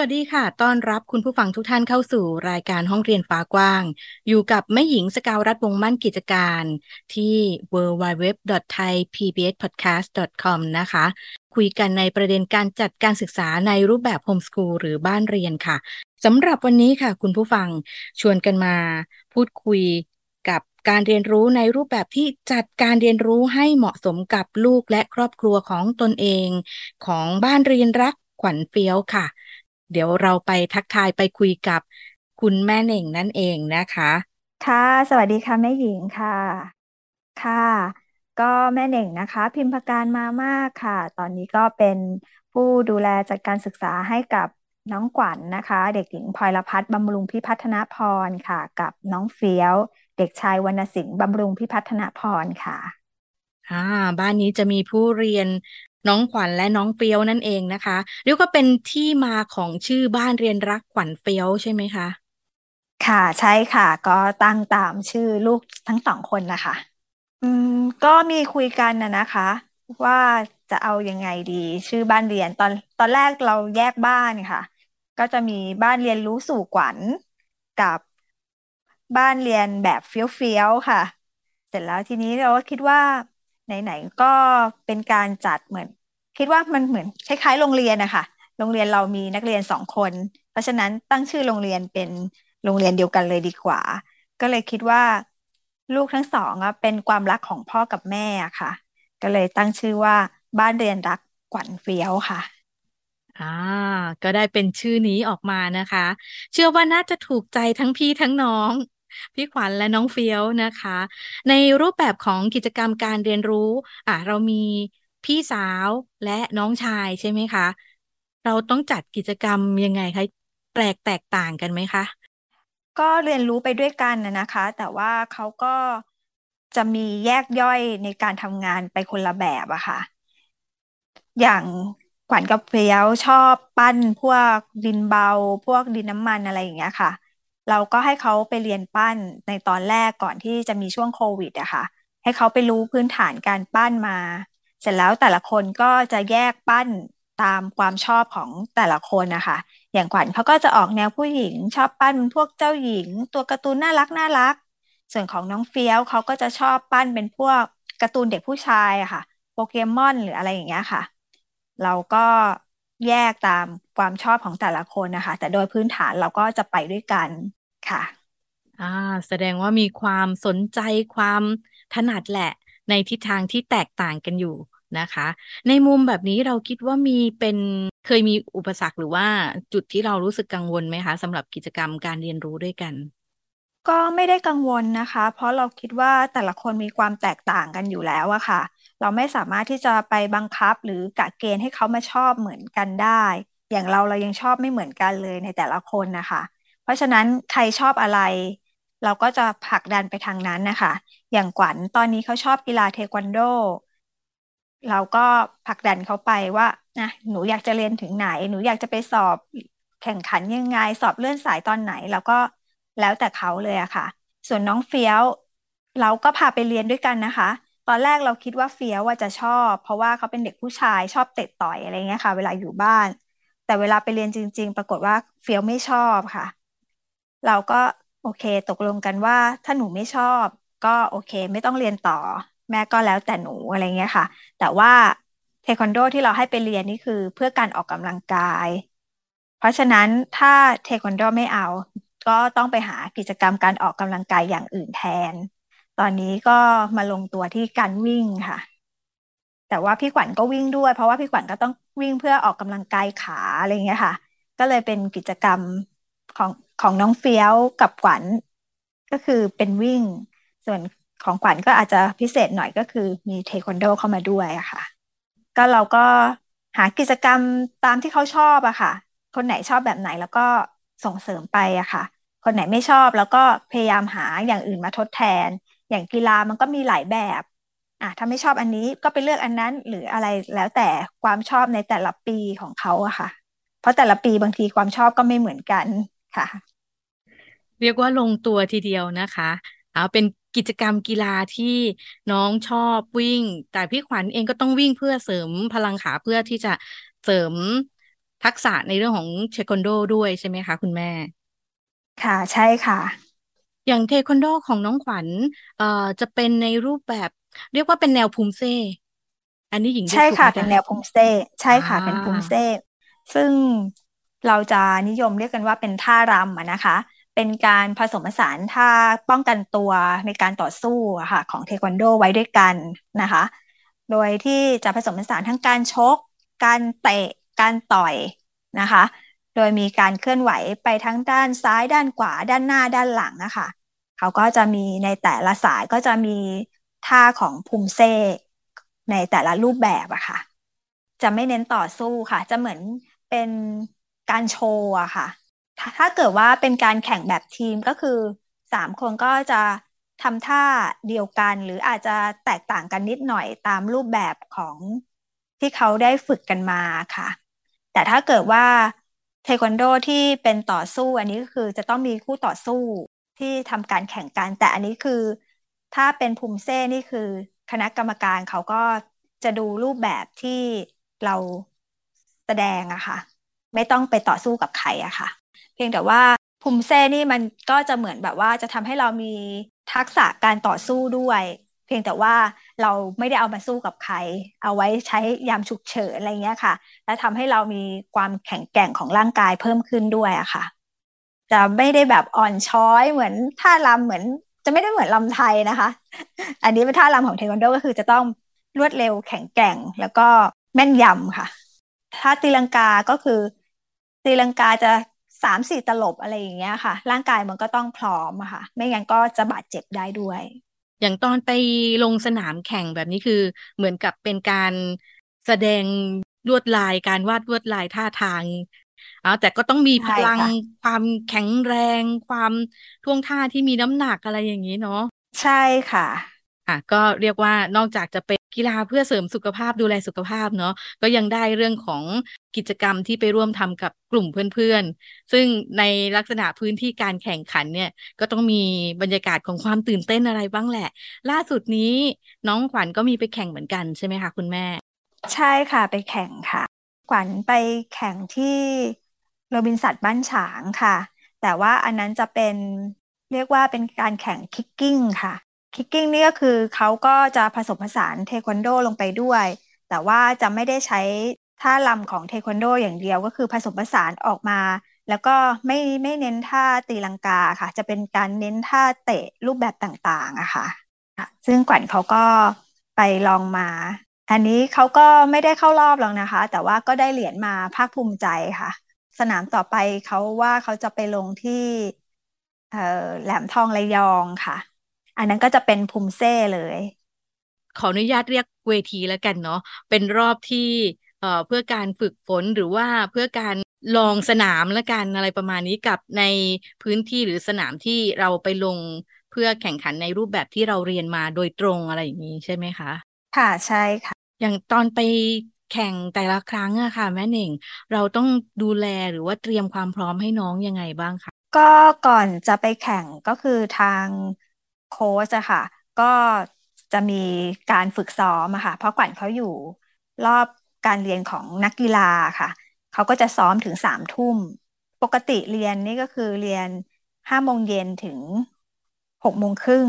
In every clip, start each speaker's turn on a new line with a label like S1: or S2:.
S1: วัสดีค่ะ ต้อนรับคุณผู้ฟังทุกท่านเข้าสู่รายการห้องเรียนฟ้ากว้าง อยู่กับแม่หญิงสกาวรัฐวงมั่นกิจการที่ www.thaipbspodcast.com นะคะ คุยกันในประเด็นการจัดการศึกษาในรูปแบบโฮมสกูลหรือบ้านเรียนค่ะสำหรับวันนี้ค่ะคุณผู้ฟังชวนกันมาพูดคุยกับการเรียนรู้ในรูปแบบที่จัดการเรียนรู้ให้เหมาะสมกับลูกและครอบครัวของตนเอง ของบ้านเรียนรักขวัญเฟี้ยวค่ะ เดี๋ยวเราไปทักทายไปคุยกับคุณแม่เหน่งนั่นเองนะคะ
S2: ค่ะ สวัสดีค่ะแม่หญิงค่ะ ค่ะ ก็แม่เหน่งนะคะ พิมพการมามากค่ะ ตอนนี้ก็เป็นผู้ดูแลจัดการศึกษาให้กับน้องกวัญนนะคะ เด็กหญิงพลอยพัฒน์บำรุงพิพัฒนพรค่ะ กับน้องเฟี้ยว เด็กชายวรรณสิงห์บำรุงพิพัฒนพรค่ะ
S1: อ่าบ้านนี้จะมีผู้เรียน น้องขวัญและน้องเฟี้ยวนั่นเองนะคะเรียกว่าเป็นที่มาของชื่อบ้านเรียนรักขวัญเฟี้ยวใช่ไหมคะ
S2: ค่ะใช่ค่ะ ก็ตั้งตามชื่อลูกทั้งสองคนนะคะ อืมก็มีคุยกันนะนะคะ ว่าจะเอายังไงดี ชื่อบ้านเรียนตอนตอนแรกเราแยกบ้านค่ะ ก็จะมีบ้านเรียนรู้สู่ขวัญกับบ้านเรียนแบบเฟี้ยวๆค่ะ เสร็จแล้วทีนี้เราก็คิดว่า ไหนๆก็เป็นการจัดเหมือน คิดว่ามันเหมือนคล้ายๆ โรงเรียนนะคะโรงเรียนเรามีนักเรียนสองคน เพราะฉะนั้นตั้งชื่อโรงเรียนเป็นโรงเรียนเดียวกันเลยดีกว่า ก็เลยคิดว่าลูกทั้งสองอะเป็นความรักของพ่อกับแม่ค่ะ ก็เลยตั้งชื่อว่าบ้านเรียนรักขวัญเฟี้ยวค่ะ
S1: อ่าก็ได้เป็นชื่อนี้ออกมานะคะ เชื่อว่าน่าจะถูกใจทั้งพี่ทั้งน้อง พี่ขวัญและน้องเฟี้ยวนะคะ ในรูปแบบของกิจกรรมการเรียนรู้อะเรามีพี่สาวและน้องชายใช่ไหมคะ เราต้องจัดกิจกรรมยังไงคะแปลกแตกต่างกันไหมคะ
S2: ก็เรียนรู้ไปด้วยกันนะคะ แต่ว่าเขาก็จะมีแยกย่อยในการทำงานไปคนละแบบอะค่ะ อย่างขวัญกับเฟี้ยวชอบปั้นพวกดินเบา พวกดินน้ำมันอะไรอย่างเงี้ยค่ะ เราก็ให้เขาไปเรียนปั้นในตอนแรกก่อนที่จะมีช่วงโควิดอะค่ะ ให้เขาไปรู้พื้นฐานการปั้นมา เสร็จแล้วแต่ละคนก็จะแยกปั้นตามความชอบของแต่ละคนนะคะอย่างขวัญเขาก็จะออกแนวผู้หญิงชอบปั้นพวกเจ้าหญิง ตัวการ์ตูนน่ารักน่ารัก ส่วนของน้องเฟี้ยวเขาก็จะชอบปั้นเป็นพวกการ์ตูนเด็กผู้ชายอะค่ะโปเกมอนหรืออะไรอย่างเงี้ยค่ะ เราก็แยกตามความชอบของแต่ละคนนะคะ แต่โดยพื้นฐานเราก็จะไปด้วยกัน ค่ะ
S1: อ่าแสดงว่ามีความสนใจความถนัดแหละ ในทิศทางที่แตกต่างกันอยู่นะคะ ในมุมแบบนี้เราคิดว่ามีเป็นเคยมีอุปสรรคหรือว่าจุดที่เรารู้สึกกังวลไหมคะสำหรับกิจกรรมการเรียนรู้ด้วยกัน
S2: ก็ไม่ได้กังวลนะคะ เพราะเราคิดว่าแต่ละคนมีความแตกต่างกันอยู่แล้วอะค่ะ เราไม่สามารถที่จะไปบังคับหรือกะเกณฑ์ให้เขามาชอบเหมือนกันได้ อย่างเราเรายังชอบไม่เหมือนกันเลยในแต่ละคนนะคะ ราะฉะนั้นใครชอบอะไร เราก็จะผลักดันไปทางนั้นนะคะ อย่างขวัญตอนนี้เขาชอบกีฬาเทควันโด เราก็ผลักดันเขาไปว่านะหนูอยากจะเรียนถึงไหน หนูอยากจะไปสอบแข่งขันยังไง สอบเลื่อนสายตอนไหน แล้วก็แล้วแต่เขาเลยอะค่ะ ส่วนน้องเฟี้ยว เราก็พาไปเรียนด้วยกันนะคะ ตอนแรกเราคิดว่าเฟี้ยวว่าจะชอบ เพราะว่าเขาเป็นเด็กผู้ชายชอบเตะต่อยอะไรเงี้ยค่ะ เวลาอยู่บ้าน แต่เวลาไปเรียนจริง ๆ ปรากฏว่าเฟี้ยวไม่ชอบค่ะ เราก็โอเคตกลงกันว่าถ้าหนูไม่ชอบ ก็โอเค ไม่ต้องเรียนต่อ แม่ก็แล้วแต่หนูอะไรเงี้ยค่ะ แต่ว่าเทควันโดที่เราให้ไปเรียนนี่คือเพื่อการออกกำลังกาย เพราะฉะนั้นถ้าเทควันโดไม่เอา ก็ต้องไปหากิจกรรมการออกกำลังกายอย่างอื่นแทน ตอนนี้ก็มาลงตัวที่การวิ่งค่ะ แต่ว่าพี่ขวัญก็วิ่งด้วย เพราะว่าพี่ขวัญก็ต้องวิ่งเพื่อออกกำลังกายขาอะไรเงี้ยค่ะ ก็เลยเป็นกิจกรรมของ ของน้องเฟี้ยวกับขวัญก็คือเป็นวิ่ง ส่วนของขวัญก็อาจจะพิเศษหน่อยก็คือมีเทควันโดเข้ามาด้วยอะค่ะ ก็เราก็หากิจกรรมตามที่เขาชอบอะค่ะ คนไหนชอบแบบไหนแล้วก็ส่งเสริมไปอะค่ะ คนไหนไม่ชอบแล้วก็พยายามหาอย่างอื่นมาทดแทน อย่างกีฬามันก็มีหลายแบบอะถ้าไม่ชอบอันนี้ก็ไปเลือกอันนั้นหรืออะไรแล้วแต่ความชอบในแต่ละปีของเขาอะค่ะ เพราะแต่ละปีบางทีความชอบก็ไม่เหมือนกันค่ะ
S1: เรียกว่าลงตัวทีเดียวนะคะเอาเป็นกิจกรรมกีฬาที่น้องชอบวิ่ง แต่พี่ขวัญเองก็ต้องวิ่งเพื่อเสริมพลังขาเพื่อที่จะเสริมทักษะในเรื่องของเทควันโดด้วยใช่ไหมคะคุณแม่
S2: ค่ะใช่ค่ะ
S1: อย่างเทควันโดของน้องขวัญเอ่อจะเป็นในรูปแบบ เรียกว่าเป็นแนวภูมิเซ่อันนี้หญิง
S2: ใช่ค่ะเป็นแนวภูมิเซ่ใช่ค่ะเป็นภูมิเซ่ซึ่งเราจะนิยมเรียกกันว่าเป็นท่ารำนะคะ เป็นการผสมผสานท่าป้องกันตัวในการต่อสู้ค่ะของเทควันโดไว้ด้วยกันนะคะ โดยที่จะผสมผสานทั้งการชก การเตะ การต่อยนะคะ โดยมีการเคลื่อนไหวไปทั้งด้านซ้ายด้านขวาด้านหน้าด้านหลังนะคะเขาก็จะมีในแต่ละสายก็จะมีท่าของภูมิเซในแต่ละรูปแบบอะค่ะ จะไม่เน้นต่อสู้ค่ะ จะเหมือนเป็นการโชว์อะค่ะ ถ้าเกิดว่าเป็นการแข่งแบบทีมก็คือสามคนก็จะทำท่าเดียวกัน หรืออาจจะแตกต่างกันนิดหน่อยตามรูปแบบของที่เขาได้ฝึกกันมาค่ะ แต่ถ้าเกิดว่าเทควันโดที่เป็นต่อสู้อันนี้ก็คือจะต้องมีคู่ต่อสู้ที่ทำการแข่งกัน แต่อันนี้คือ ถ้าเป็นภูมิเซ่นี่คือ คณะกรรมการเขาก็จะดูรูปแบบที่เราแสดงอะค่ะ ไม่ต้องไปต่อสู้กับใครอะค่ะ เพียงแต่ว่าภูมิเซ่นี่มันก็จะเหมือนแบบว่าจะทำให้เรามีทักษะการต่อสู้ด้วย เพียงแต่ว่าเราไม่ได้เอามาสู้กับใคร เอาไว้ใช้ยามฉุกเฉินอะไรเงี้ยค่ะ และทำให้เรามีความแข็งแกร่งของร่างกายเพิ่มขึ้นด้วยอะค่ะ จะไม่ได้แบบอ่อนช้อยเหมือนท่ารำเหมือน จะไม่ได้เหมือนลำไทยนะคะ อันนี้เป็นท่ารำของเทควันโดก็คือจะต้องรวดเร็วแข็งแกร่งแล้วก็แม่นยำค่ะ ถ้าตีลังกาก็คือตีลังกาจะ สามสี่ตลบอะไรอย่างเงี้ยค่ะ ร่างกายมันก็ต้องพร้อมอะค่ะ ไม่งั้นก็จะบาดเจ็บได้ด้วย
S1: อย่างตอนไปลงสนามแข่งแบบนี้คือเหมือนกับเป็นการแสดงลวดลายการวาดลวดลายท่าทางอ๋อแต่ก็ต้องมีพลังความแข็งแรง ความท่วงท่าที่มีน้ำหนักอะไรอย่างนี้เนาะ
S2: ใช่ค่ะ
S1: อะ ก็เรียกว่านอกจากจะเป็น กีฬาเพื่อเสริมสุขภาพดูแลสุขภาพเนาะก็ยังได้เรื่องของกิจกรรมที่ไปร่วมทำกับกลุ่มเพื่อนๆ ซึ่งในลักษณะพื้นที่การแข่งขันเนี่ยก็ต้องมีบรรยากาศของความตื่นเต้นอะไรบ้างแหละ ล่าสุดนี้น้องขวัญก็มีไปแข่งเหมือนกันใช่ไหมคะคุณแม่
S2: ใช่ค่ะไปแข่งค่ะ ขวัญไปแข่งที่โรบินสันบ้านฉางค่ะ แต่ว่าอันนั้นจะเป็นเรียกว่าเป็นการแข่ง kicking ค่ะ kicking นี่ก็คือเขาก็จะผสมผสานเทควันโดลงไปด้วย แต่ว่าจะไม่ได้ใช้ท่ารำของเทควันโดอย่างเดียวก็คือผสมผสานออกมา แล้วก็ไม่ไม่เน้นท่าตีลังกาค่ะ จะเป็นการเน้นท่าเตะรูปแบบต่างๆอะค่ะ ซึ่งขวัญเขาก็ไปลองมา อันนี้เขาก็ไม่ได้เข้ารอบหรอกนะคะ แต่ว่าก็ได้เหรียญมาภาคภูมิใจค่ะ สนามต่อไปเขาว่าเขาจะไปลงที่แหลมทองระยองค่ะ อันนั้นก็จะเป็นภูมิเซ่เลย
S1: ขออนุญาตเรียกเวทีแล้วกันเนาะเป็นรอบที่เอ่อเพื่อการฝึกฝนหรือว่าเพื่อการลองสนามและกันอะไรประมาณนี้กับในพื้นที่หรือสนามที่เราไปลงเพื่อแข่งขันในรูปแบบที่เราเรียนมาโดยตรงอะไรอย่างนี้ใช่ไหมคะ
S2: ค่ะใช่ค่ะ
S1: อย่างตอนไปแข่งแต่ละครั้งอะค่ะ แม่หนิงเราต้องดูแลหรือว่าเตรียมความพร้อมให้น้องยังไงบ้างคะ
S2: ก็ก่อนจะไปแข่งก็คือทาง โค้ชอะค่ะ ก็จะมีการฝึกซ้อมอะค่ะ เพราะก่อนเขาอยู่รอบการเรียนของนักกีฬาค่ะ เขาก็จะซ้อมถึงสามทุ่ม ปกติเรียนนี่ก็คือเรียนห้าโมงเย็นถึงหกโมงครึ่ง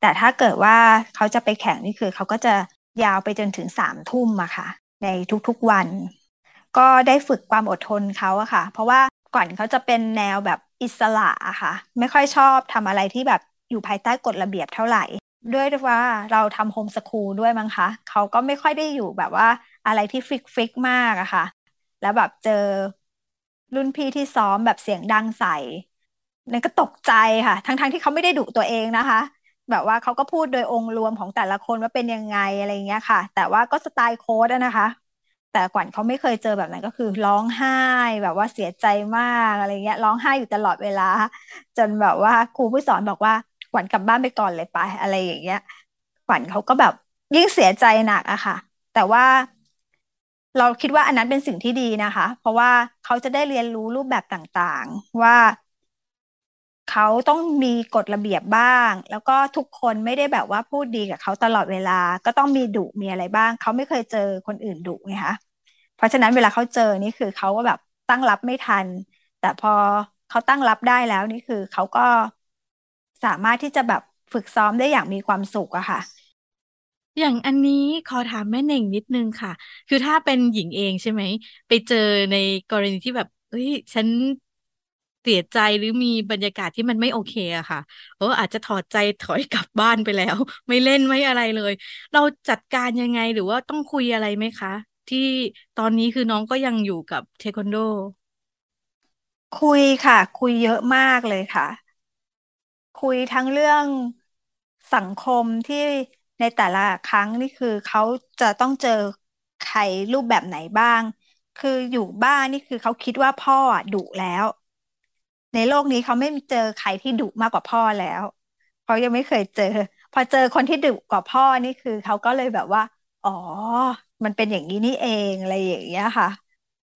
S2: แต่ถ้าเกิดว่าเขาจะไปแข่งนี่คือ เขาก็จะยาวไปจนถึงสามทุ่มอะค่ะ ในทุกๆวัน ก็ได้ฝึกความอดทนเขาอะค่ะ เพราะว่าก่อนเขาจะเป็นแนวแบบอิสระอะค่ะ ไม่ค่อยชอบทำอะไรที่แบบ อยู่ภายใต้กฎระเบียบเท่าไหร่ ด้วยว่าเราทำโฮมสคูลด้วยมั้งคะเขาก็ไม่ค่อยได้อยู่แบบว่าอะไรที่ fix fix มากอะค่ะ แล้วแบบเจอรุ่นพี่ที่ซ้อมแบบเสียงดังใส่นั่นก็ตกใจค่ะ ทั้งๆที่เขาไม่ได้ดุตัวเองนะคะ แบบว่าเขาก็พูดโดยองค์รวมของแต่ละคนว่าเป็นยังไงอะไรเงี้ยค่ะ แต่ว่าก็สไตล์โค้ชนะคะ แต่ขวัญเขาไม่เคยเจอแบบนั้นก็คือร้องไห้แบบว่าเสียใจมากอะไรเงี้ยร้องไห้อยู่ตลอดเวลา จนแบบว่าครูผู้สอนบอกว่า ขวัญกลับบ้านไปก่อนเลยไป อะไรอย่างเงี้ยกวนเขาก็แบบยิ่งเสียใจหนักอะค่ะ แต่ว่าเราคิดว่าอันนั้นเป็นสิ่งที่ดีนะคะ เพราะว่าเขาจะได้เรียนรู้รูปแบบต่างๆ ว่าเขาต้องมีกฎระเบียบบ้าง แล้วก็ทุกคนไม่ได้แบบว่าพูดดีกับเขาตลอดเวลา ก็ต้องมีดุมีอะไรบ้าง เขาไม่เคยเจอคนอื่นดุไงคะเพราะฉะนั้นเวลาเขาเจอนี่คือเขาก็แบบตั้งรับไม่ทัน แต่พอเขาตั้งรับได้แล้วนี่คือเขาก็ สามารถที่จะแบบฝึกซ้อมได้อย่างมีความสุขอะค่ะ
S1: อย่างอันนี้ขอถามแม่เน่งนิดนึงค่ะ คือถ้าเป็นหญิงเองใช่ไหม ไปเจอในกรณีที่แบบเฮ้ยฉันเสียใจหรือมีบรรยากาศที่มันไม่โอเคอะค่ะเอออาจจะถอดใจถอยกลับบ้านไปแล้ว ไม่เล่นไม่อะไรเลย เราจัดการยังไงหรือว่าต้องคุยอะไรไหมคะ ที่ตอนนี้คือน้องก็ยังอยู่กับเทควันโด
S2: คุยค่ะ คุยเยอะมากเลยค่ะ คุยทั้งเรื่องสังคมที่ในแต่ละครั้งนี่คือเขาจะต้องเจอใครรูปแบบไหนบ้าง คืออยู่บ้านนี่คือเขาคิดว่าพ่อดุแล้ว ในโลกนี้เขาไม่เจอใครที่ดุมากกว่าพ่อแล้วเขายังไม่เคยเจอ พอเจอคนที่ดุกว่าพ่อนี่คือเขาก็เลยแบบว่า อ๋อ มันเป็นอย่างนี้นี่เองอะไรอย่างเงี้ยค่ะ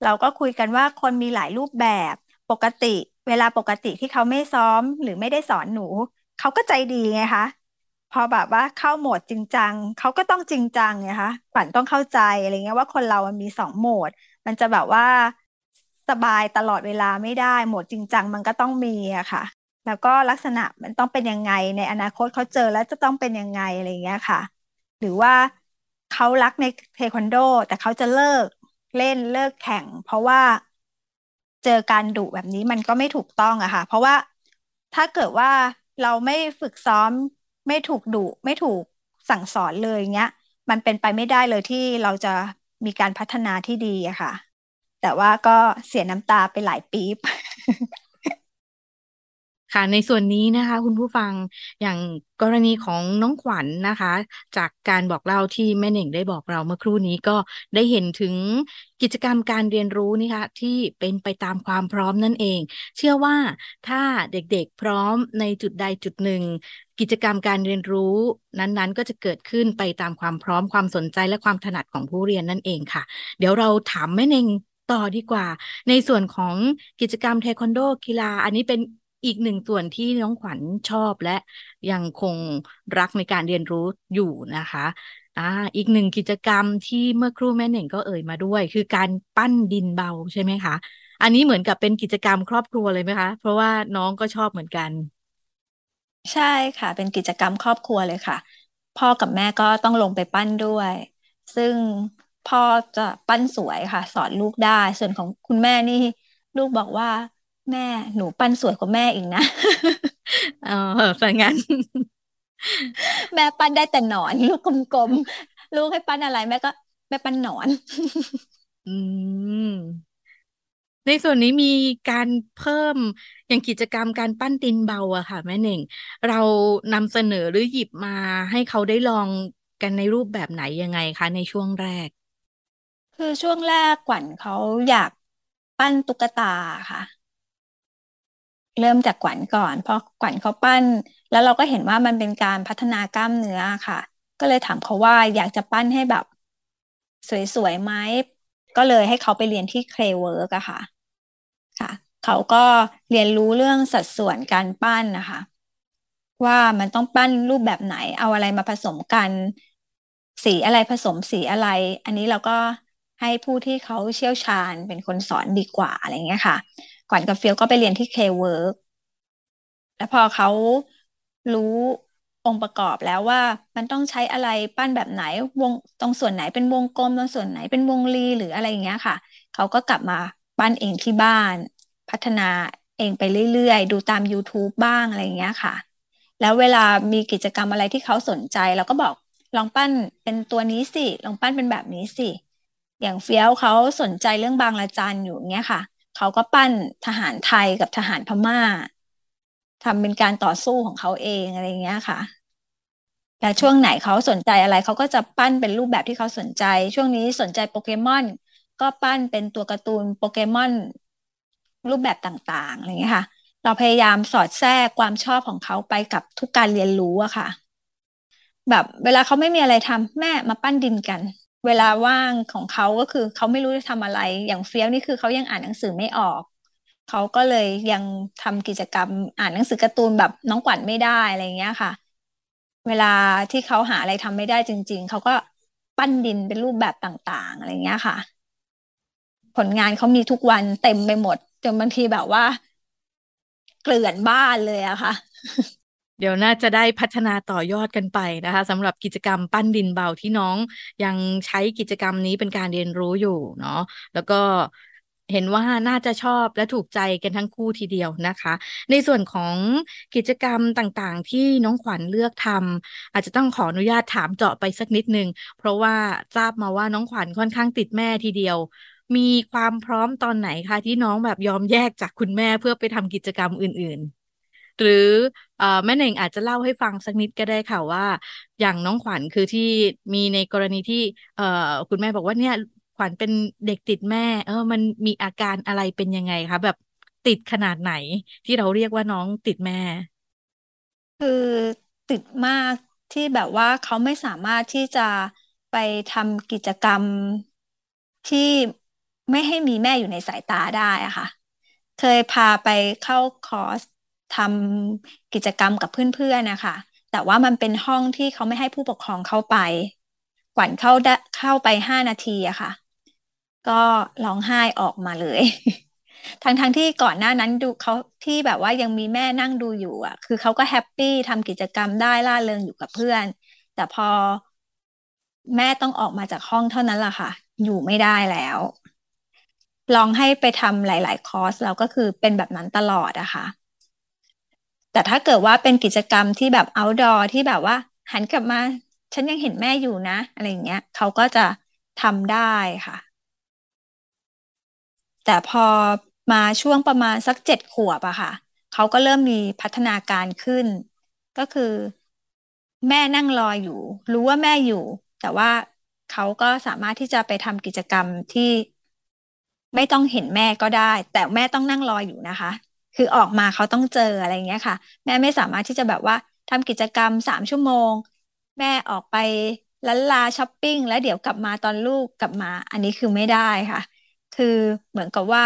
S2: เราก็คุยกันว่าคนมีหลายรูปแบบปกติ เวลาปกติที่เขาไม่ซ้อมหรือไม่ได้สอนหนู เขาก็ใจดีไงคะ พอแบบว่าเข้าโหมดจริงจังเขาก็ต้องจริงจังไงคะขวัญต้องเข้าใจอะไรเงี้ยว่าคนเรามันมีสองโหมด มันจะแบบว่าสบายตลอดเวลาไม่ได้โหมดจริงจังมันก็ต้องมีอะค่ะ แล้วก็ลักษณะมันต้องเป็นยังไงในอนาคตเขาเจอแล้วจะต้องเป็นยังไงอะไรเงี้ยค่ะ หรือว่าเขารักในเทควันโด แต่เขาจะเลิกเล่นเลิกแข่ง เพราะว่า เจอการดุแบบนี้มันก็ไม่ถูกต้องอะค่ะ เพราะว่าถ้าเกิดว่าเราไม่ฝึกซ้อม ไม่ถูกดุไม่ถูกสั่งสอนเลยเงี้ย มันเป็นไปไม่ได้เลยที่เราจะมีการพัฒนาที่ดีอะค่ะ แต่ว่าก็เสียน้ำตาไปหลายปี๊บ
S1: ค่ะ ในส่วนนี้นะคะ คุณผู้ฟังอย่างกรณีของน้องขวัญนนะคะ จากการบอกเล่าที่แม่เน่งได้บอกเราเมื่อครู่นี้ก็ได้เห็นถึงกิจกรรมการเรียนรู้นี่คะที่เป็นไปตามความพร้อมนั่นเอง เชื่อว่าถ้าเด็กๆพร้อมในจุดใดจุดหนึ่ง กิจกรรมการเรียนรู้นั้นๆ ก็จะเกิดขึ้นไปตามความพร้อมความสนใจและความถนัดของผู้เรียนนั่นเองค่ะ เดี๋ยวเราถามแม่เน่งต่อดีกว่า ในส่วนของกิจกรรมเทควันโดกีฬา อันนี้เป็น อีกหนึ่งส่วนที่น้องขวัญชอบและยังคงรักในการเรียนรู้อยู่นะคะอ่าอีกหนึ่งกิจกรรมที่เมื่อครู่แม่เหน่งก็เอ่ยมาด้วย คือการปั้นดินเบาใช่ไหมคะอันนี้เหมือนกับเป็นกิจกรรมครอบครัวเลยไหมคะ เพราะว่าน้องก็ชอบเหมือนกัน
S2: ใช่ค่ะ เป็นกิจกรรมครอบครัวเลยค่ะ พ่อกับแม่ก็ต้องลงไปปั้นด้วย ซึ่งพ่อจะปั้นสวยค่ะ สอนลูกได้ ส่วนของคุณแม่นี่ ลูกบอกว่า แม่หนูปั้นสวยกว่าแม่อีกนะ
S1: เออสังงั้น
S2: แม่ปั้นได้แต่หนอน ลูกกลมๆลูกให้ปั้นอะไร แม่ก็แม่ปั้นหนอน
S1: อืม ในส่วนนี้มีการเพิ่มอย่างกิจกรรมการปั้นดินเบาอะค่ะ แม่หนึ่ง เรานำเสนอหรือหยิบมาให้เขาได้ลองกันในรูปแบบไหนยังไงคะ ในช่วงแรก
S2: คือช่วงแรกกวันเขาอยากปั้นตุ๊กตาค่ะ เริ่มจากขวัญก่อนเพราะขวัญเขาปั้น แล้วเราก็เห็นว่ามันเป็นการพัฒนากล้ามเนื้อค่ะ ก็เลยถามเขาว่าอยากจะปั้นให้แบบ สวยๆไหมก็เลยให้เขาไปเรียนที่เคลเวิร์กอะค่ะค่ะเขาก็เรียนรู้เรื่องสัดส่วนการปั้นนะคะ ว่ามันต้องปั้นรูปแบบไหนเอาอะไรมาผสมกัน สีอะไรผสมสีอะไร อันนี้เราก็ ให้ผู้ที่เขาเชี่ยวชาญเป็นคนสอนดีกว่าอะไรเงี้ยค่ะขวัญกับเฟี้ยวก็ไปเรียนที่ clay work แล้วพอเขารู้องค์ประกอบแล้วว่ามันต้องใช้อะไรปั้นแบบไหนวงตรงส่วนไหนเป็นวงกลมตรงส่วนไหนเป็นวงรีหรืออะไรอย่างเงี้ยค่ะ เขาก็กลับมาปั้นเองที่บ้าน พัฒนาเองไปเรื่อยๆ ดูตาม YouTube บ้างอะไรอย่างเงี้ยค่ะ แล้วเวลามีกิจกรรมอะไรที่เขาสนใจ เราก็บอกลองปั้นเป็นตัวนี้สิ ลองปั้นเป็นแบบนี้สิ อย่างเฟี้ยวเขาสนใจเรื่องบางละจันอยู่เงี้ยค่ะ เขาก็ปั้นทหารไทยกับทหารพม่าทำเป็นการต่อสู้ของเขาเองอะไรเงี้ยค่ะแต่ช่วงไหนเขาสนใจอะไรเขาก็จะปั้นเป็นรูปแบบที่เขาสนใจ ช่วงนี้สนใจโปเกมอน ก็ปั้นเป็นตัวการ์ตูนโปเกมอนรูปแบบต่างๆอะไรเงี้ยค่ะ เราพยายามสอดแทรกความชอบของเขาไปกับทุกการเรียนรู้อะค่ะ แบบเวลาเขาไม่มีอะไรทำแม่มาปั้นดินกัน เวลาว่างของเขาก็คือเขาไม่รู้จะทำอะไร อย่างเฟี้ยวนี่คือเขายังอ่านหนังสือไม่ออก เขาก็เลยยังทำกิจกรรมอ่านหนังสือการ์ตูนแบบน้องขวัญไม่ได้อะไรเงี้ยค่ะ เวลาที่เขาหาอะไรทำไม่ได้จริง ๆ เขาก็ปั้นดินเป็นรูปแบบต่างๆอะไรเงี้ยค่ะ ผลงานเขามีทุกวันเต็มไปหมดจนบางทีแบบว่า เกลื่อนบ้านเลยอะค่ะ
S1: เดี๋ยวน่าจะได้พัฒนาต่อยอดกันไปนะคะสำหรับกิจกรรมปั้นดินเบาที่น้องยังใช้กิจกรรมนี้เป็นการเรียนรู้อยู่เนาะแล้วก็เห็นว่าน่าจะชอบและถูกใจกันทั้งคู่ทีเดียวนะคะ ในส่วนของกิจกรรมต่างๆ ที่น้องขวัญเลือกทำอาจจะต้องขออนุญาตถามเจาะไปสักนิดนึง เพราะว่าทราบมาว่าน้องขวัญค่อนข้างติดแม่ทีเดียว มีความพร้อมตอนไหนคะที่น้องแบบยอมแยกจากคุณแม่เพื่อไปทำกิจกรรมอื่นๆ หรือแม่เน่งอาจจะเล่าให้ฟังสักนิดก็ได้ค่ะว่า อย่างน้องขวัญคือที่มีในกรณีที่เอคุณแม่บอกว่าเนี่ยขวัญเป็นเด็กติดแม่ เออ มันมีอาการอะไรเป็นยังไงคะแบบติดขนาดไหนที่เราเรียกว่าน้องติดแม่
S2: คือติดมากที่แบบว่าเขาไม่สามารถที่จะไปทำกิจกรรมที่ไม่ให้มีแม่อยู่ในสายตาได้อะค่ะ เคยพาไปเข้าคอร์ส ทำกิจกรรมกับเพื่อนๆนะคะ แต่ว่ามันเป็นห้องที่เขาไม่ให้ผู้ปกครองเข้าไปขวัญเข้าเข้าไปห้านาทีอะค่ะ ก็ร้องไห้ออกมาเลยทั้งๆทที่ก่อนหน้านั้นดูเขาที่แบบว่ายังมีแม่นั่งดูอยู่อะคือเขาก็แฮปปี้ทำกิจกรรมได้ล่าเริงอยู่กับเพื่อน แต่พอแม่ต้องออกมาจากห้องเท่านั้นแหละค่ะ อยู่ไม่ได้แล้ว ลองให้ไปทำหลาย ๆ คอร์สแล้วก็คือเป็นแบบนั้นตลอดอะค่ะ แต่ถ้าเกิดว่าเป็นกิจกรรมที่แบบ outdoor ที่แบบว่า หันกลับมา ฉันยังเห็นแม่อยู่นะ อะไรอย่างเงี้ยเขาก็จะทำได้ค่ะ แต่พอมาช่วงประมาณสักเจ็ดขวบอะค่ะ เขาก็เริ่มมีพัฒนาการขึ้น ก็คือ แม่นั่งรออยู่ รู้ว่าแม่อยู่ แต่ว่าเขาก็สามารถที่จะไปทำกิจกรรมที่ไม่ต้องเห็นแม่ก็ได้ แต่แม่ต้องนั่งรออยู่นะคะ คือออกมาเขาต้องเจออะไรเงี้ยค่ะ แม่ไม่สามารถที่จะแบบว่าทำกิจกรรมสามชั่วโมง แม่ออกไปลันลาช้อปปิ้ง แล้วเดี๋ยวกลับมาตอนลูกกลับมา อันนี้คือไม่ได้ค่ะ คือเหมือนกับว่า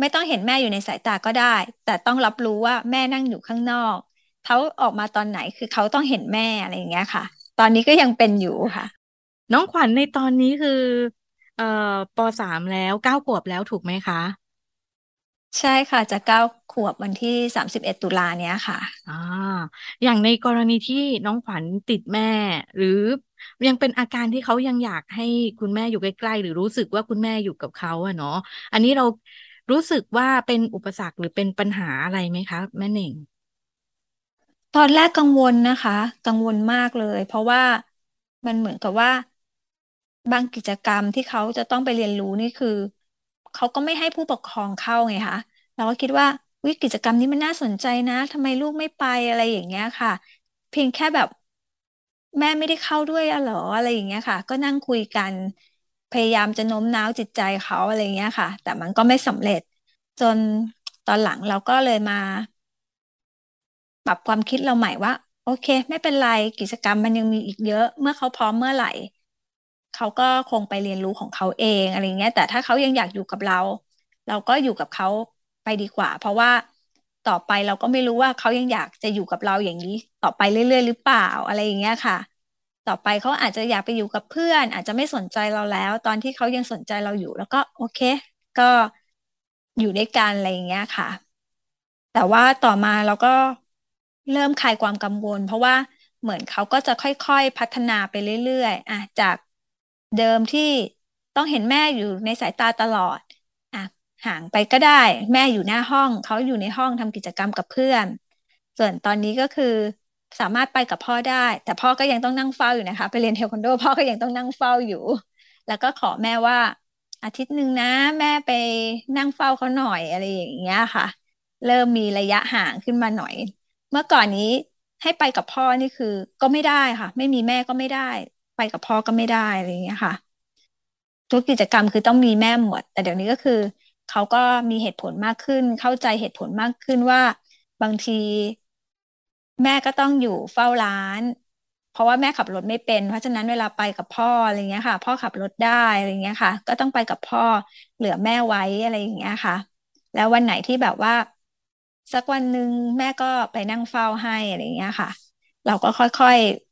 S2: ไม่ต้องเห็นแม่อยู่ในสายตาก็ได้ แต่ต้องรับรู้ว่าแม่นั่งอยู่ข้างนอกเขาออกมาตอนไหนคือเขาต้องเห็นแม่อะไรอย่างเงี้ยค่ะ ตอนนี้ก็ยังเป็นอยู่ค่ะ
S1: น้องขวัญในตอนนี้คือ เอ่อปสามแล้วเก้าขวบแล้วถูกไหมคะ
S2: ใช่ค่ะ จะเก้าขวบวันที่สามสิบเอ็ดตุลาเนี้ยค่ะ
S1: อ่า อย่างในกรณีที่น้องขวัญติดแม่ หรือยังเป็นอาการที่เขายังอยากให้คุณแม่อยู่ใกล้ๆหรือรู้สึกว่าคุณแม่อยู่กับเขาอะเนาะอันนี้เรารู้สึกว่าเป็นอุปสรรคหรือเป็นปัญหาอะไรไหมคะ แม่หนิง
S2: ตอนแรกกังวลนะคะ กังวลมากเลย เพราะว่ามันเหมือนกับว่า บางกิจกรรมที่เขาจะต้องไปเรียนรู้นี่คือ เขาก็ไม่ให้ผู้ปกครองเข้าไงคะเราก็คิดว่าวิกิจกรรมนี้มันน่าสนใจนะทำไมลูกไม่ไปอะไรอย่างเงี้ยค่ะ เพียงแค่แบบแม่ไม่ได้เข้าด้วยอะหรออะไรอย่างเงี้ยค่ะ ก็นั่งคุยกันพยายามจะโน้มน้าวจิตใจเขาอะไรเงี้ยค่ะ แต่มันก็ไม่สำเร็จ จนตอนหลังเราก็เลยมา ปรับความคิดเราใหม่ว่า โอเค ไม่เป็นไรกิจกรรมมันยังมีอีกเยอะ เมื่อเขาพร้อมเมื่อไหร่ เขาก็คงไปเรียนรู้ของเขาเองอะไรเงี้ย แต่ถ้าเขายังอยากอยู่กับเรา เราก็อยู่กับเขาไปดีกว่า เพราะว่าต่อไปเราก็ไม่รู้ว่าเขายังอยากจะอยู่กับเราอย่างนี้ ต่อไปเรื่อย ๆ หรือเปล่าอะไรอย่างเงี้ยค่ะ ต่อไปเขาอาจจะอยากไปอยู่กับเพื่อน อาจจะไม่สนใจเราแล้ว ตอนที่เขายังสนใจเราอยู่ แล้วก็โอเค ก็อยู่ด้วยกันอะไรอย่างเงี้ยค่ะ แต่ว่าต่อมาเราก็เริ่มคลายความกังวล เพราะว่าเหมือนเขาก็จะค่อยๆพัฒนาไปเรื่อยๆอะจาก เดิมที่ต้องเห็นแม่อยู่ในสายตาตลอดอะห่างไปก็ได้ แม่อยู่หน้าห้องเขาอยู่ในห้องทำกิจกรรมกับเพื่อน ส่วนตอนนี้ก็คือสามารถไปกับพ่อได้ แต่พ่อก็ยังต้องนั่งเฝ้าอยู่นะคะ ไปเรียนเทควันโด พ่อก็ยังต้องนั่งเฝ้าอยู่ แล้วก็ขอแม่ว่าอาทิตย์หนึ่งนะ แม่ไปนั่งเฝ้าเขาหน่อยอะไรอย่างเงี้ยค่ะ เริ่มมีระยะห่างขึ้นมาหน่อย เมื่อก่อนนี้ให้ไปกับพ่อนี่คือ ก็ไม่ได้ค่ะ ไม่มีแม่ก็ไม่ได้ ไปกับพ่อก็ไม่ได้อะไรอย่างเงี้ยค่ะ ทุกกิจกรรมคือต้องมีแม่หมด แต่เดี๋ยวนี้ก็คือเขาก็มีเหตุผลมากขึ้น เข้าใจเหตุผลมากขึ้นว่าบางทีแม่ก็ต้องอยู่เฝ้าร้าน เพราะว่าแม่ขับรถไม่เป็น เพราะฉะนั้นเวลาไปกับพ่ออะไรเงี้ยค่ะ พ่อขับรถได้อะไรเงี้ยค่ะ ก็ต้องไปกับพ่อเหลือแม่ไว้อะไรอย่างเงี้ยค่ะ แล้ววันไหนที่แบบว่า สักวันหนึ่งแม่ก็ไปนั่งเฝ้าให้อะไรเงี้ยค่ะ เราก็ค่อยๆ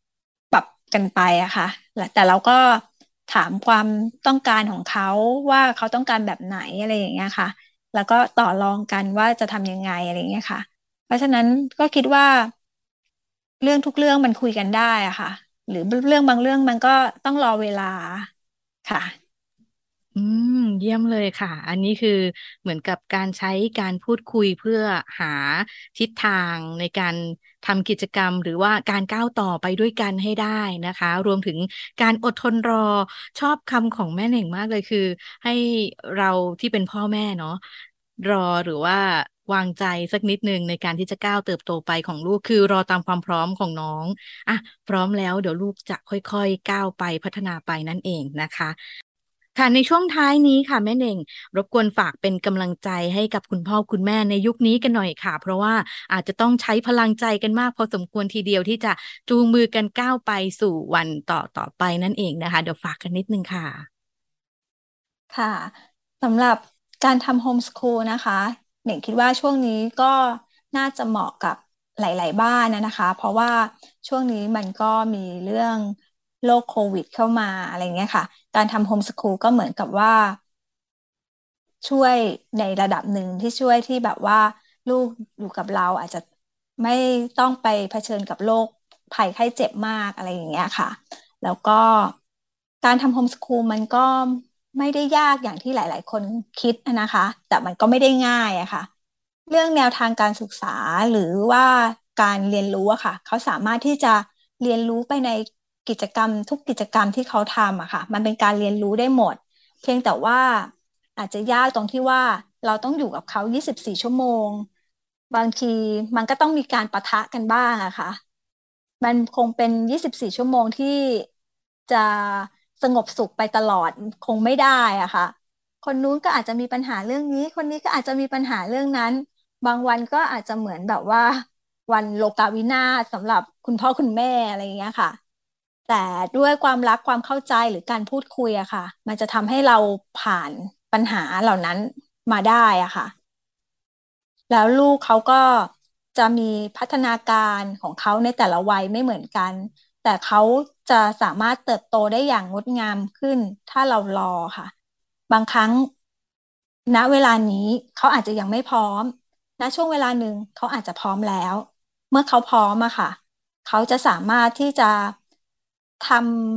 S2: กันไปอะค่ะ แต่เราก็ถามความต้องการของเขาว่าเขาต้องการแบบไหนอะไรอย่างเงี้ยค่ะ แล้วก็ต่อรองกันว่าจะทำยังไงอะไรเงี้ยค่ะ เพราะฉะนั้นก็คิดว่า เรื่องทุกเรื่องมันคุยกันได้อะค่ะ หรือเรื่องบางเรื่องมันก็ต้องรอเวลาค่ะ
S1: อืม เยี่ยมเลยค่ะ อันนี้คือเหมือนกับการใช้การพูดคุยเพื่อหาทิศทางในการทำกิจกรรม หรือว่าการก้าวต่อไปด้วยกันให้ได้นะคะ รวมถึงการอดทนรอชอบคำของแม่เหน่งมากเลยคือ ให้เราที่เป็นพ่อแม่เนาะรอหรือว่าวางใจสักนิดนึงในการที่จะก้าวเติบโตไปของลูกคือรอตามความพร้อมของน้องอะพร้อมแล้วเดี๋ยวลูกจะค่อยๆก้าวไปพัฒนาไปนั่นเองนะคะ ค่ะในช่วงท้ายนี้ค่ะแม่เน่ง รบกวนฝากเป็นกำลังใจให้กับคุณพ่อคุณแม่ในยุคนี้กันหน่อยค่ะ เพราะว่าอาจจะต้องใช้พลังใจกันมากพอสมควรทีเดียวที่จะจูงมือกันก้าวไปสู่วันต่อต่อไปนั่นเองนะคะเดี๋ยวฝากกันนิดนึงค่ะ
S2: ค่ะสำหรับการทำโฮมสคูลนะคะเน่งคิดว่าช่วงนี้ก็น่าจะเหมาะกับหลาย ๆ บ้านนะคะ เพราะว่าช่วงนี้มันก็มีเรื่อง โรคโควิดเข้ามาอะไรเงี้ยค่ะ การทำโฮมสคูลก็เหมือนกับว่า ช่วยในระดับหนึ่งที่ช่วยที่แบบว่าลูกอยู่กับเราอาจจะไม่ต้องไปเผชิญกับโรคภัยไข้เจ็บมากอะไรอย่างเงี้ยค่ะ แล้วก็การทำโฮมสคูลมันก็ไม่ได้ยากอย่างที่หลาย ๆ คนคิดนะคะ แต่มันก็ไม่ได้ง่ายอะค่ะ เรื่องแนวทางการศึกษาหรือว่าการเรียนรู้อะค่ะ เขาสามารถที่จะเรียนรู้ไปใน กิจกรรม ทุกกิจกรรมที่เขาทำอะค่ะ มันเป็นการเรียนรู้ได้หมด เพียงแต่ว่าอาจจะยากตรงที่ว่าเราต้องอยู่กับเขา 24 ชั่วโมง บางทีมันก็ต้องมีการประทะกันบ้างอะค่ะ มันคงเป็น 24 ชั่วโมงที่จะสงบสุขไปตลอดคงไม่ได้อะค่ะ คนนู้นก็อาจจะมีปัญหาเรื่องนี้ คนนี้ก็อาจจะมีปัญหาเรื่องนั้น บางวันก็อาจจะเหมือนแบบว่า วันโลกาวินาศสำหรับคุณพ่อคุณแม่อะไรอย่างเงี้ยค่ะ แต่ด้วยความรักความเข้าใจหรือการพูดคุยอะค่ะ มันจะทำให้เราผ่านปัญหาเหล่านั้นมาได้อะค่ะ แล้วลูกเขาก็จะมีพัฒนาการของเขาในแต่ละวัยไม่เหมือนกัน แต่เขาจะสามารถเติบโตได้อย่างงดงามขึ้น ถ้าเรารอค่ะ บางครั้ง ณเวลานี้เขาอาจจะยังไม่พร้อม ณช่วงเวลาหนึ่งเขาอาจจะพร้อมแล้ว เมื่อเขาพร้อมอะค่ะ เขาจะสามารถที่จะ ท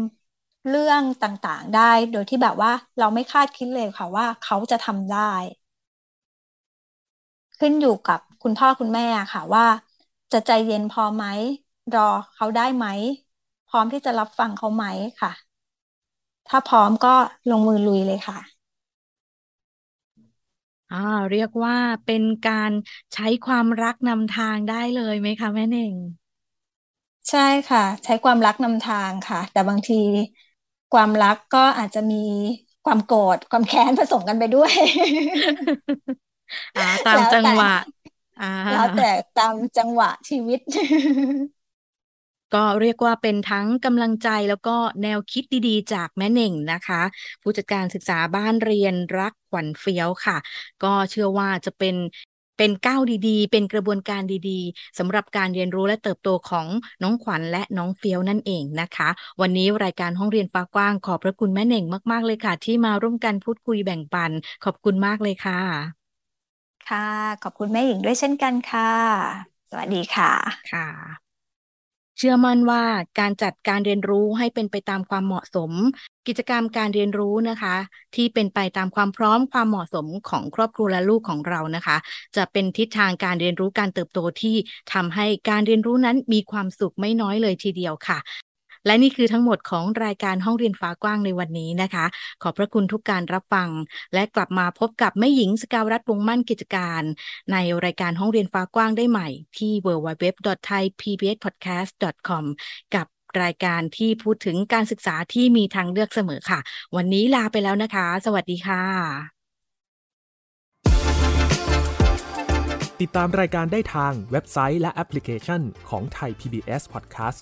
S2: ำเรื่องต่างๆ ได้ โดยที่แบบว่าเราไม่คาดคิดเลยค่ะว่าเขาจะทำได้ ขึ้นอยู่กับคุณพ่อคุณแม่ค่ะว่า จะใจเย็นพอไหม รอเขาได้ไหม พร้อมที่จะรับฟังเขาไหมค่ะ ถ้าพร้อมก็ลงมือลุยเลยค่ะ
S1: อ่าเรียกว่าเป็นการใช้ความรักนำทางได้เลยไหมคะแม่เน่ง
S2: ใช่ค่ะ ใช้ความรักนำทางค่ะ แต่บางทีความรักก็อาจจะมีความโกรธความแค้นผสมกันไปด้วย
S1: อ่า ตามจังหวะ
S2: อ่า แล้วแต่ตามจังหวะชีวิต
S1: ก็เรียกว่าเป็นทั้งกำลังใจแล้วก็แนวคิดดีๆ จากแม่เน่งนะคะ ผู้จัดการศึกษาบ้านเรียนรักขวัญเฟี้ยวค่ะ ก็เชื่อว่าจะเป็น เป็นก้าวดีๆ เป็นกระบวนการดีๆสำหรับการเรียนรู้และเติบโตของน้องขวัญและน้องเฟี้ยวนั่นเองนะคะ วันนี้รายการห้องเรียนฟ้ากว้างขอบพระคุณแม่เน่งมากๆเลยค่ะ ที่มาร่วมกันพูดคุยแบ่งปัน ขอบคุณมากเลยค่ะ
S2: ค่ะ ขอบคุณแม่หญิงด้วยเช่นกันค่ะ สวัสดีค่ะ
S1: ค่ะเชื่อมั่นว่าการจัดการเรียนรู้ให้เป็นไปตามความเหมาะสม กิจกรรมการเรียนรู้นะคะ ที่เป็นไปตามความพร้อมความเหมาะสมของครอบครัวและลูกของเรานะคะ จะเป็นทิศทางการเรียนรู้การเติบโตที่ทำให้การเรียนรู้นั้นมีความสุขไม่น้อยเลยทีเดียวค่ะ และนี่คือทั้งหมดของรายการห้องเรียนฟ้ากว้างในวันนี้นะคะ ขอบพระคุณทุกการรับฟัง และกลับมาพบกับแม่หญิงสกาวรัฐวงมั่นกิจการ ในรายการห้องเรียนฟ้ากว้างได้ใหม่ที่ www.thaipbspodcast.com กับรายการที่พูดถึงการศึกษาที่มีทางเลือกเสมอค่ะ วันนี้ลาไปแล้วนะคะ สวัสดีค่ะ
S3: ติดตามรายการได้ทางเว็บไซต์และแอปพลิเคชันของไทย PBS Podcast